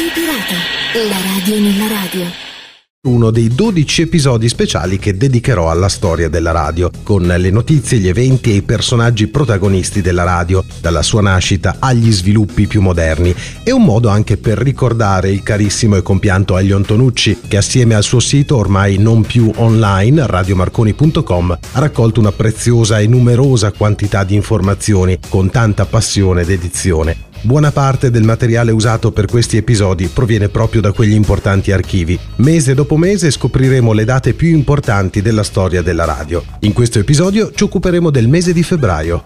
Radio Pirata, la radio nella radio uno dei 12 episodi speciali che dedicherò alla storia della radio, con le notizie, gli eventi e i personaggi protagonisti della radio, dalla sua nascita agli sviluppi più moderni. È un modo anche per ricordare il carissimo e compianto Elio Antonucci, che assieme al suo sito ormai non più online, radiomarconi.com, ha raccolto una preziosa e numerosa quantità di informazioni con tanta passione ed edizione. Buona parte del materiale usato per questi episodi proviene proprio da quegli importanti archivi. Mese dopo mese scopriremo le date più importanti della storia della radio. In questo episodio ci occuperemo del mese di febbraio.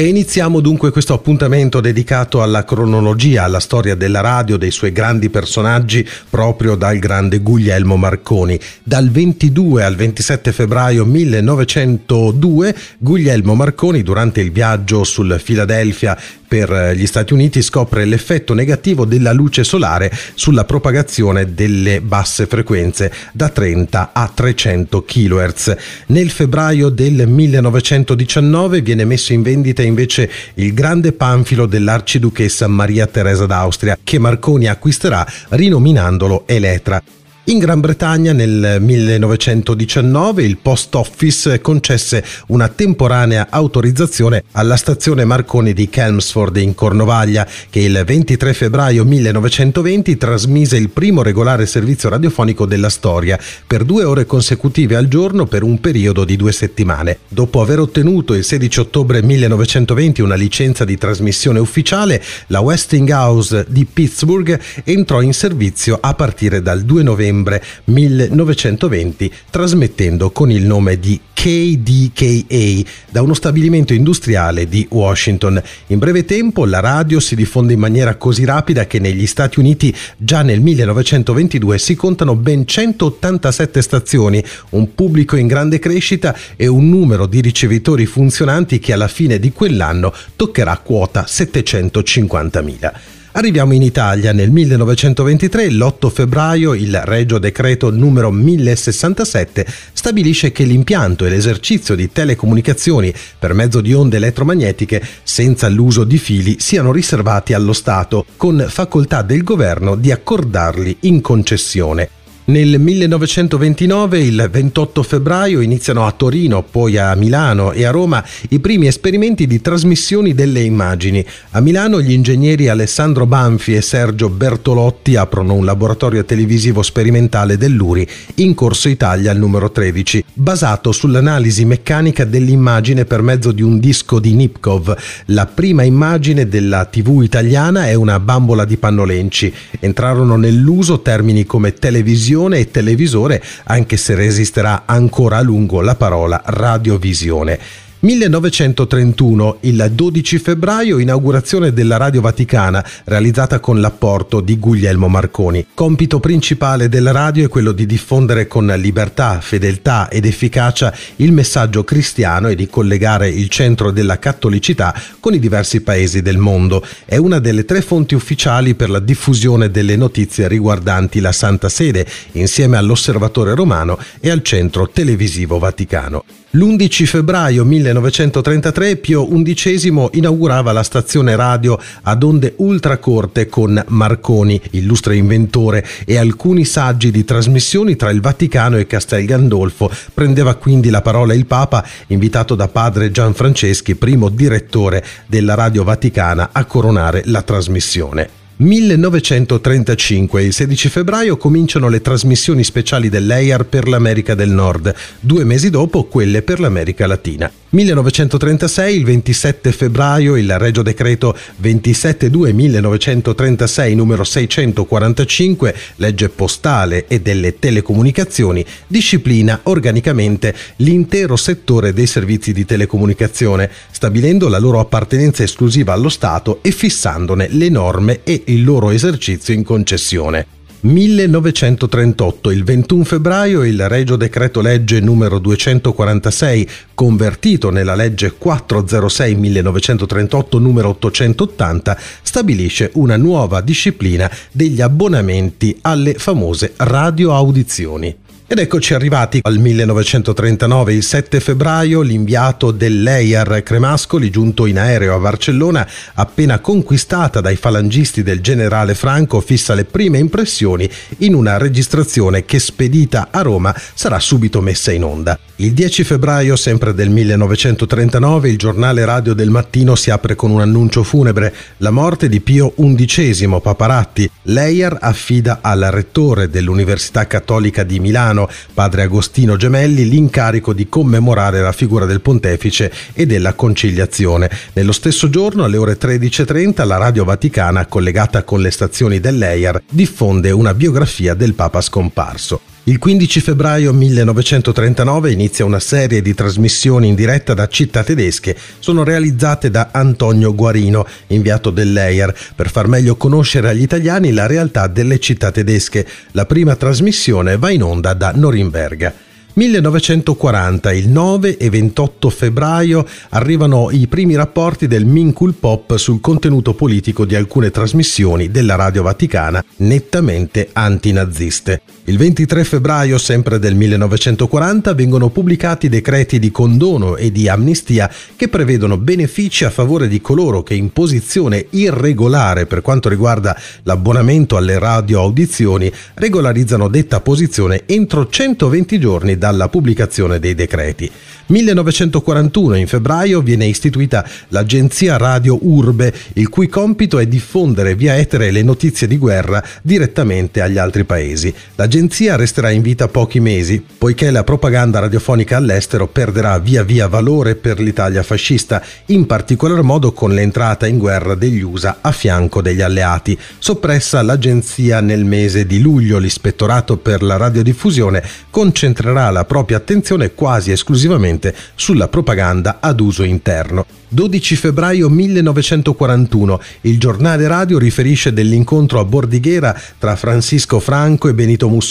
E iniziamo dunque questo appuntamento dedicato alla cronologia, alla storia della radio, dei suoi grandi personaggi, proprio dal grande Guglielmo Marconi. Dal 22 al 27 febbraio 1902, Guglielmo Marconi, durante il viaggio sul Philadelphia per gli Stati Uniti scopre l'effetto negativo della luce solare sulla propagazione delle basse frequenze da 30 a 300 kHz. Nel febbraio del 1919 viene messo in vendita invece il grande panfilo dell'arciduchessa Maria Teresa d'Austria che Marconi acquisterà rinominandolo Elettra. In Gran Bretagna nel 1919 il Post Office concesse una temporanea autorizzazione alla stazione Marconi di Chelmsford in Cornovaglia che il 23 febbraio 1920 trasmise il primo regolare servizio radiofonico della storia per due ore consecutive al giorno per un periodo di due settimane. Dopo aver ottenuto il 16 ottobre 1920 una licenza di trasmissione ufficiale, la Westinghouse di Pittsburgh entrò in servizio a partire dal 2 novembre settembre 1920 trasmettendo con il nome di KDKA da uno stabilimento industriale di Washington. In breve tempo la radio si diffonde in maniera così rapida che negli Stati Uniti già nel 1922 si contano ben 187 stazioni, un pubblico in grande crescita e un numero di ricevitori funzionanti che alla fine di quell'anno toccherà quota 750.000. Arriviamo in Italia nel 1923, l'8 febbraio, il Regio Decreto numero 1067 stabilisce che l'impianto e l'esercizio di telecomunicazioni per mezzo di onde elettromagnetiche senza l'uso di fili siano riservati allo Stato, con facoltà del governo di accordarli in concessione. Nel 1929, il 28 febbraio, iniziano a Torino, poi a Milano e a Roma i primi esperimenti di trasmissioni delle immagini. A Milano gli ingegneri Alessandro Banfi e Sergio Bertolotti aprono un laboratorio televisivo sperimentale dell'URI in Corso Italia al numero 13, basato sull'analisi meccanica dell'immagine per mezzo di un disco di Nipkov. La prima immagine della TV italiana è una bambola di pannolenci. Entrarono nell'uso termini come televisione televisione e televisore, anche se resisterà ancora a lungo la parola radiovisione. 1931, il 12 febbraio, inaugurazione della Radio Vaticana, realizzata con l'apporto di Guglielmo Marconi. Compito principale della radio è quello di diffondere con libertà, fedeltà ed efficacia il messaggio cristiano e di collegare il centro della cattolicità con i diversi paesi del mondo. È una delle tre fonti ufficiali per la diffusione delle notizie riguardanti la Santa Sede, insieme all'Osservatore Romano e al Centro Televisivo Vaticano. L'11 febbraio 1933 Pio XI inaugurava la stazione radio ad onde ultracorte con Marconi, illustre inventore, e alcuni saggi di trasmissioni tra il Vaticano e Castel Gandolfo. Prendeva quindi la parola il Papa, invitato da padre Gianfranceschi, primo direttore della Radio Vaticana, a coronare la trasmissione. 1935, il 16 febbraio, cominciano le trasmissioni speciali dell'EIAR per l'America del Nord, due mesi dopo quelle per l'America Latina. 1936, il 27 febbraio, il Regio Decreto 272-1936 numero 645, legge postale e delle telecomunicazioni, disciplina organicamente l'intero settore dei servizi di telecomunicazione, stabilendo la loro appartenenza esclusiva allo Stato e fissandone le norme e il loro esercizio in concessione. 1938, il 21 febbraio, il Regio Decreto Legge numero 246, convertito nella legge 406-1938 numero 880, stabilisce una nuova disciplina degli abbonamenti alle famose radioaudizioni. Ed eccoci arrivati al 1939, il 7 febbraio, l'inviato dell'EIAR Cremascoli, giunto in aereo a Barcellona, appena conquistata dai falangisti del generale Franco, fissa le prime impressioni in una registrazione che spedita a Roma sarà subito messa in onda. Il 10 febbraio, sempre del 1939, il giornale radio del mattino si apre con un annuncio funebre, la morte di Pio XI Paparatti. L'EIAR affida al rettore dell'Università Cattolica di Milano Vaticano, padre Agostino Gemelli, l'incarico di commemorare la figura del pontefice e della conciliazione. Nello stesso giorno, alle ore 13.30, la Radio Vaticana, collegata con le stazioni dell'EIAR, diffonde una biografia del Papa scomparso. Il 15 febbraio 1939 inizia una serie di trasmissioni in diretta da città tedesche, sono realizzate da Antonio Guarino, inviato dell'EIR, per far meglio conoscere agli italiani la realtà delle città tedesche. La prima trasmissione va in onda da Norimberga. 1940, il 9 e 28 febbraio, arrivano i primi rapporti del Minkul Pop sul contenuto politico di alcune trasmissioni della Radio Vaticana nettamente antinaziste. Il 23 febbraio, sempre del 1940, vengono pubblicati decreti di condono e di amnistia che prevedono benefici a favore di coloro che in posizione irregolare per quanto riguarda l'abbonamento alle radioaudizioni regolarizzano detta posizione entro 120 giorni da dalla pubblicazione dei decreti. 1941 in febbraio viene istituita l'agenzia Radio Urbe, il cui compito è diffondere via etere le notizie di guerra direttamente agli altri paesi. L'agenzia resterà in vita pochi mesi, poiché la propaganda radiofonica all'estero perderà via via valore per l'Italia fascista, in particolar modo con l'entrata in guerra degli USA a fianco degli alleati. Soppressa l'agenzia nel mese di luglio, l'ispettorato per la radiodiffusione concentrerà la propria attenzione quasi esclusivamente sulla propaganda ad uso interno. 12 febbraio 1941 il giornale radio riferisce dell'incontro a Bordighera tra Francisco Franco e Benito Mussolini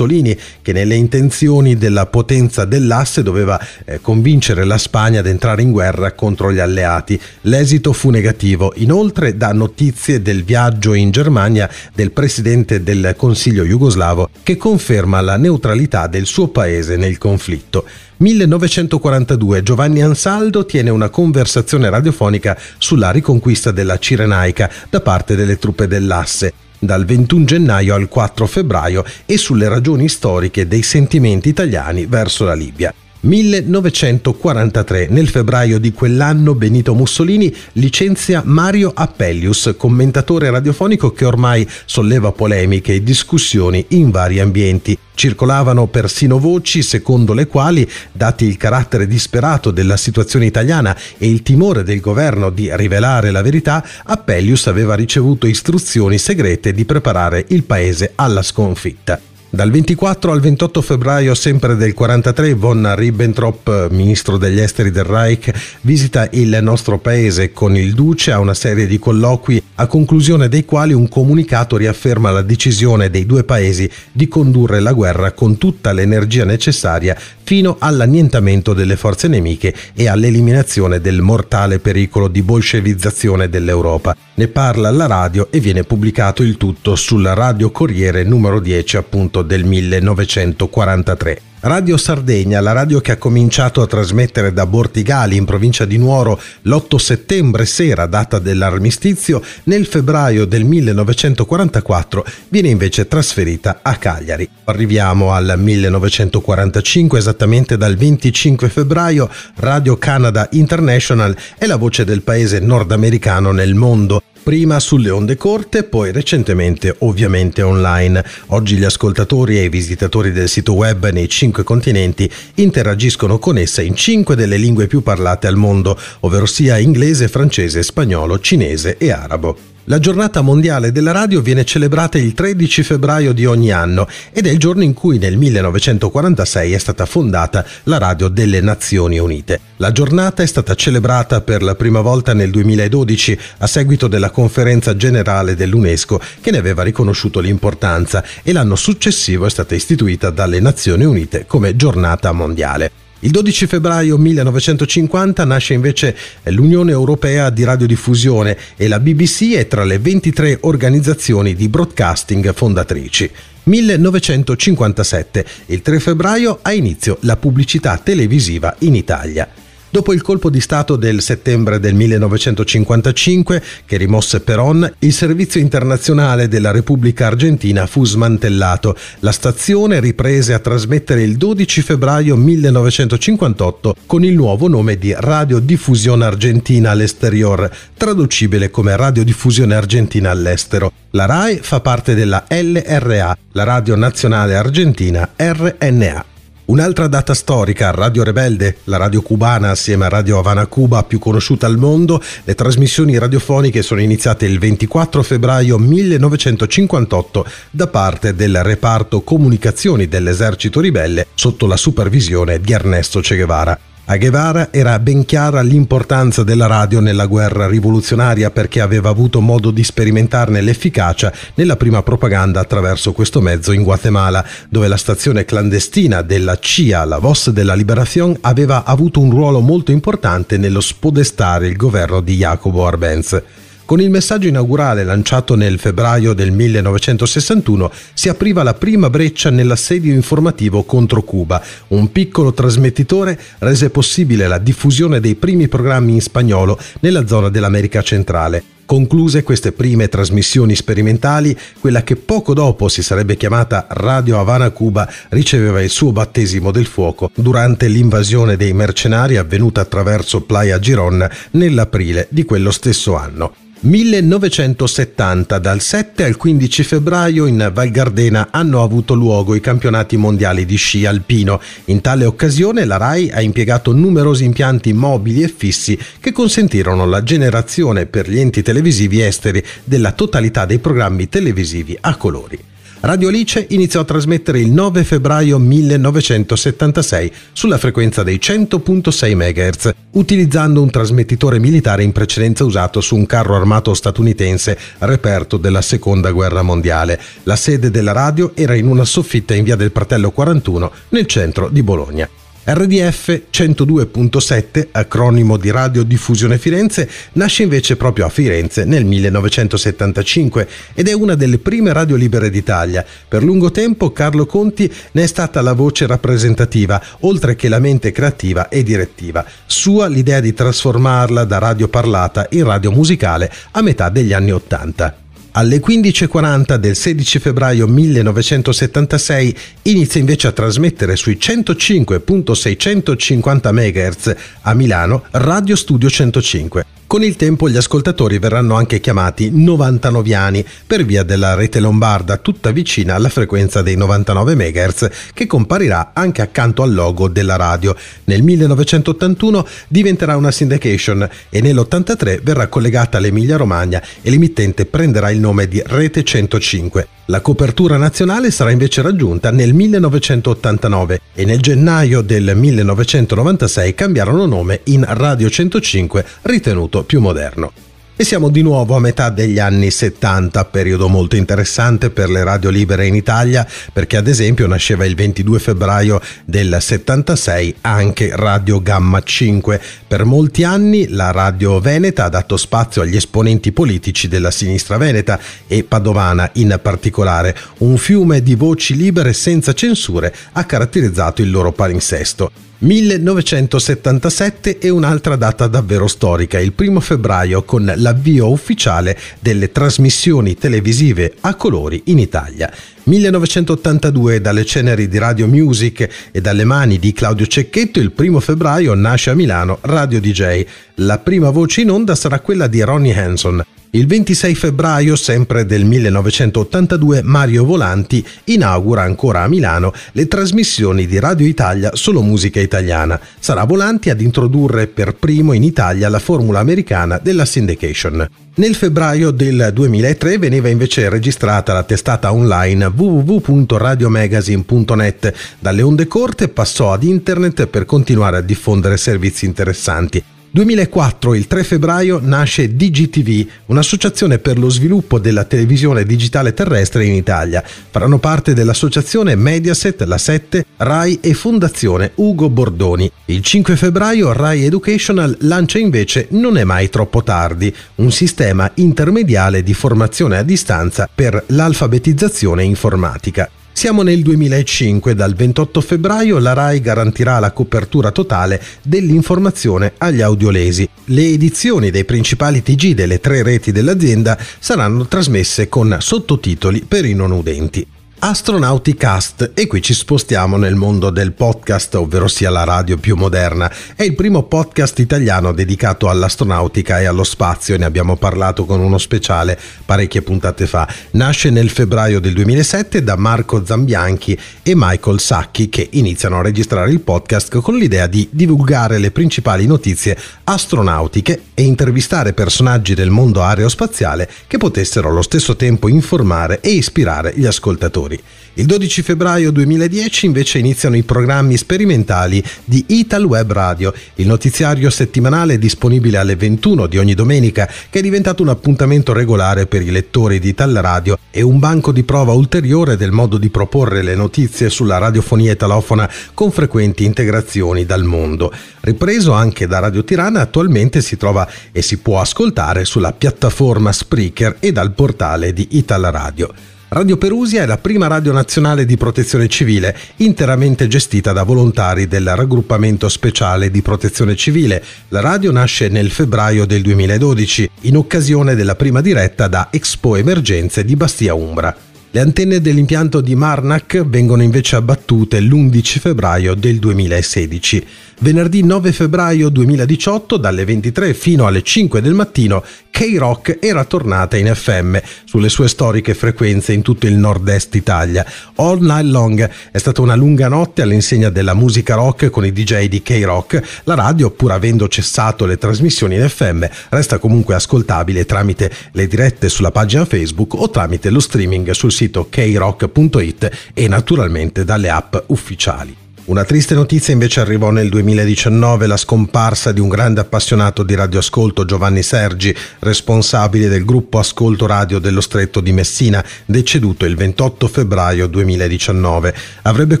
che nelle intenzioni della potenza dell'asse doveva eh, convincere la Spagna ad entrare in guerra contro gli alleati. L'esito fu negativo. Inoltre dà notizie del viaggio in Germania del presidente del Consiglio jugoslavo che conferma la neutralità del suo paese nel conflitto. 1942 Giovanni Ansaldo tiene una conversazione radiofonica sulla riconquista della Cirenaica da parte delle truppe dell'Asse dal 21 gennaio al 4 febbraio e sulle ragioni storiche dei sentimenti italiani verso la Libia. 1943. Nel febbraio di quell'anno Benito Mussolini licenzia Mario Appellius, commentatore radiofonico che ormai solleva polemiche e discussioni in vari ambienti. Circolavano persino voci secondo le quali, dati il carattere disperato della situazione italiana e il timore del governo di rivelare la verità, Appellius aveva ricevuto istruzioni segrete di preparare il paese alla sconfitta. Dal 24 al 28 febbraio sempre del 43 von Ribbentrop, ministro degli esteri del Reich, visita il nostro paese con il duce a una serie di colloqui a conclusione dei quali un comunicato riafferma la decisione dei due paesi di condurre la guerra con tutta l'energia necessaria fino all'annientamento delle forze nemiche e all'eliminazione del mortale pericolo di bolscevizzazione dell'Europa. Ne parla la radio e viene pubblicato il tutto sul Radio Corriere numero 10 appunto del 1943. Radio Sardegna, la radio che ha cominciato a trasmettere da Bortigali in provincia di Nuoro l'8 settembre sera, data dell'armistizio, nel febbraio del 1944 viene invece trasferita a Cagliari. Arriviamo al 1945, esattamente dal 25 febbraio, Radio Canada International è la voce del paese nordamericano nel mondo prima sulle onde corte, poi recentemente ovviamente online. Oggi gli ascoltatori e i visitatori del sito web nei cinque continenti interagiscono con essa in cinque delle lingue più parlate al mondo, ovvero sia inglese, francese, spagnolo, cinese e arabo. La giornata mondiale della radio viene celebrata il 13 febbraio di ogni anno ed è il giorno in cui nel 1946 è stata fondata la Radio delle Nazioni Unite. La giornata è stata celebrata per la prima volta nel 2012 a seguito della conferenza generale dell'UNESCO che ne aveva riconosciuto l'importanza e l'anno successivo è stata istituita dalle Nazioni Unite come giornata mondiale. Il 12 febbraio 1950 nasce invece l'Unione Europea di Radiodiffusione e la BBC è tra le 23 organizzazioni di broadcasting fondatrici. 1957. Il 3 febbraio ha inizio la pubblicità televisiva in Italia. Dopo il colpo di Stato del settembre del 1955, che rimosse Peron, il servizio internazionale della Repubblica Argentina fu smantellato. La stazione riprese a trasmettere il 12 febbraio 1958 con il nuovo nome di Radiodiffusione Argentina all'Esterior, traducibile come Radiodiffusione Argentina all'estero. La RAI fa parte della LRA, la Radio Nazionale Argentina RNA. Un'altra data storica, Radio Rebelde, la radio cubana assieme a Radio Havana Cuba più conosciuta al mondo, le trasmissioni radiofoniche sono iniziate il 24 febbraio 1958 da parte del reparto comunicazioni dell'esercito ribelle sotto la supervisione di Ernesto Che Guevara. A Guevara era ben chiara l'importanza della radio nella guerra rivoluzionaria perché aveva avuto modo di sperimentarne l'efficacia nella prima propaganda attraverso questo mezzo in Guatemala, dove la stazione clandestina della CIA, la Voz della Liberación, aveva avuto un ruolo molto importante nello spodestare il governo di Jacobo Arbenz. Con il messaggio inaugurale lanciato nel febbraio del 1961 si apriva la prima breccia nell'assedio informativo contro Cuba. Un piccolo trasmettitore rese possibile la diffusione dei primi programmi in spagnolo nella zona dell'America centrale. Concluse queste prime trasmissioni sperimentali, quella che poco dopo si sarebbe chiamata Radio Havana Cuba riceveva il suo battesimo del fuoco durante l'invasione dei mercenari avvenuta attraverso Playa Giron nell'aprile di quello stesso anno. 1970, dal 7 al 15 febbraio in Val Gardena hanno avuto luogo i campionati mondiali di sci alpino. In tale occasione la RAI ha impiegato numerosi impianti mobili e fissi che consentirono la generazione per gli enti televisivi esteri della totalità dei programmi televisivi a colori. Radio Alice iniziò a trasmettere il 9 febbraio 1976 sulla frequenza dei 100.6 MHz, utilizzando un trasmettitore militare in precedenza usato su un carro armato statunitense reperto della Seconda Guerra Mondiale. La sede della radio era in una soffitta in via del Pratello 41 nel centro di Bologna. RDF 102.7, acronimo di Radiodiffusione Firenze, nasce invece proprio a Firenze nel 1975 ed è una delle prime radio libere d'Italia. Per lungo tempo Carlo Conti ne è stata la voce rappresentativa, oltre che la mente creativa e direttiva. Sua l'idea di trasformarla da radio parlata in radio musicale a metà degli anni Ottanta. Alle 15.40 del 16 febbraio 1976 inizia invece a trasmettere sui 105.650 MHz a Milano Radio Studio 105. Con il tempo gli ascoltatori verranno anche chiamati 99 per via della rete lombarda tutta vicina alla frequenza dei 99 MHz che comparirà anche accanto al logo della radio. Nel 1981 diventerà una syndication e nell'83 verrà collegata all'Emilia Romagna e l'emittente prenderà il nome di Rete 105. La copertura nazionale sarà invece raggiunta nel 1989 e nel gennaio del 1996 cambiarono nome in Radio 105 ritenuto più moderno. E siamo di nuovo a metà degli anni 70, periodo molto interessante per le radio libere in Italia, perché ad esempio nasceva il 22 febbraio del 76 anche Radio Gamma 5. Per molti anni la radio veneta ha dato spazio agli esponenti politici della sinistra veneta e padovana in particolare. Un fiume di voci libere senza censure ha caratterizzato il loro palinsesto. 1977 è un'altra data davvero storica, il primo febbraio con l'avvio ufficiale delle trasmissioni televisive a colori in Italia. 1982 dalle ceneri di Radio Music e dalle mani di Claudio Cecchetto il primo febbraio nasce a Milano Radio DJ. La prima voce in onda sarà quella di Ronnie Hanson. Il 26 febbraio, sempre del 1982, Mario Volanti inaugura ancora a Milano le trasmissioni di Radio Italia Solo Musica Italiana. Sarà Volanti ad introdurre per primo in Italia la formula americana della syndication. Nel febbraio del 2003 veniva invece registrata la testata online www.radiomagazine.net. Dalle onde corte passò ad internet per continuare a diffondere servizi interessanti. 2004, il 3 febbraio, nasce DGTV, un'associazione per lo sviluppo della televisione digitale terrestre in Italia. Faranno parte dell'associazione Mediaset, La 7, RAI e Fondazione Ugo Bordoni. Il 5 febbraio RAI Educational lancia invece Non è mai troppo tardi, un sistema intermediale di formazione a distanza per l'alfabetizzazione informatica. Siamo nel 2005, dal 28 febbraio la RAI garantirà la copertura totale dell'informazione agli audiolesi. Le edizioni dei principali TG delle tre reti dell'azienda saranno trasmesse con sottotitoli per i non udenti. Astronauticast e qui ci spostiamo nel mondo del podcast, ovvero sia la radio più moderna. È il primo podcast italiano dedicato all'astronautica e allo spazio, ne abbiamo parlato con uno speciale parecchie puntate fa. Nasce nel febbraio del 2007 da Marco Zambianchi e Michael Sacchi che iniziano a registrare il podcast con l'idea di divulgare le principali notizie astronautiche e intervistare personaggi del mondo aerospaziale che potessero allo stesso tempo informare e ispirare gli ascoltatori. Il 12 febbraio 2010 invece iniziano i programmi sperimentali di Ital Web Radio, il notiziario settimanale disponibile alle 21 di ogni domenica che è diventato un appuntamento regolare per i lettori di Ital Radio e un banco di prova ulteriore del modo di proporre le notizie sulla radiofonia italofona con frequenti integrazioni dal mondo. Ripreso anche da Radio Tirana, attualmente si trova e si può ascoltare sulla piattaforma Spreaker e dal portale di Ital Radio. Radio Perusia è la prima radio nazionale di protezione civile, interamente gestita da volontari del raggruppamento speciale di protezione civile. La radio nasce nel febbraio del 2012, in occasione della prima diretta da Expo Emergenze di Bastia Umbra. Le antenne dell'impianto di Marnac vengono invece abbattute l'11 febbraio del 2016. Venerdì 9 febbraio 2018, dalle 23 fino alle 5 del mattino, K-Rock era tornata in FM sulle sue storiche frequenze in tutto il nord-est Italia. All Night Long è stata una lunga notte all'insegna della musica rock con i DJ di K-Rock. La radio, pur avendo cessato le trasmissioni in FM, resta comunque ascoltabile tramite le dirette sulla pagina Facebook o tramite lo streaming sul sito krock.it e naturalmente dalle app ufficiali. Una triste notizia invece arrivò nel 2019, la scomparsa di un grande appassionato di radioascolto, Giovanni Sergi, responsabile del gruppo Ascolto Radio dello Stretto di Messina, deceduto il 28 febbraio 2019. Avrebbe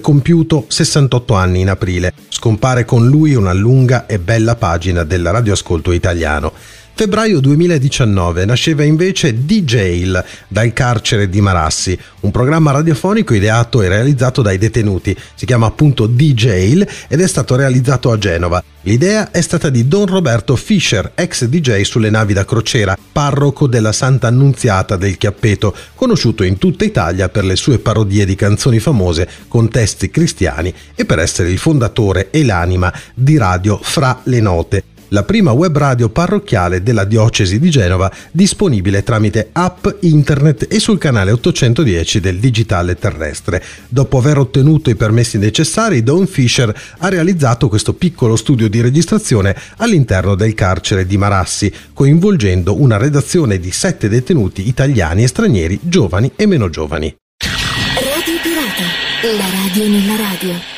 compiuto 68 anni in aprile. Scompare con lui una lunga e bella pagina del radioascolto italiano. Febbraio 2019 nasceva invece D-Jail dal carcere di Marassi, un programma radiofonico ideato e realizzato dai detenuti. Si chiama appunto D-Jail ed è stato realizzato a Genova. L'idea è stata di Don Roberto Fischer, ex DJ sulle navi da crociera, parroco della Santa Annunziata del Chiappeto, conosciuto in tutta Italia per le sue parodie di canzoni famose con testi cristiani e per essere il fondatore e l'anima di Radio Fra le Note la prima web radio parrocchiale della diocesi di Genova disponibile tramite app, internet e sul canale 810 del digitale terrestre. Dopo aver ottenuto i permessi necessari, Don Fisher ha realizzato questo piccolo studio di registrazione all'interno del carcere di Marassi, coinvolgendo una redazione di sette detenuti italiani e stranieri, giovani e meno giovani. Radio Pirata, la radio nella radio.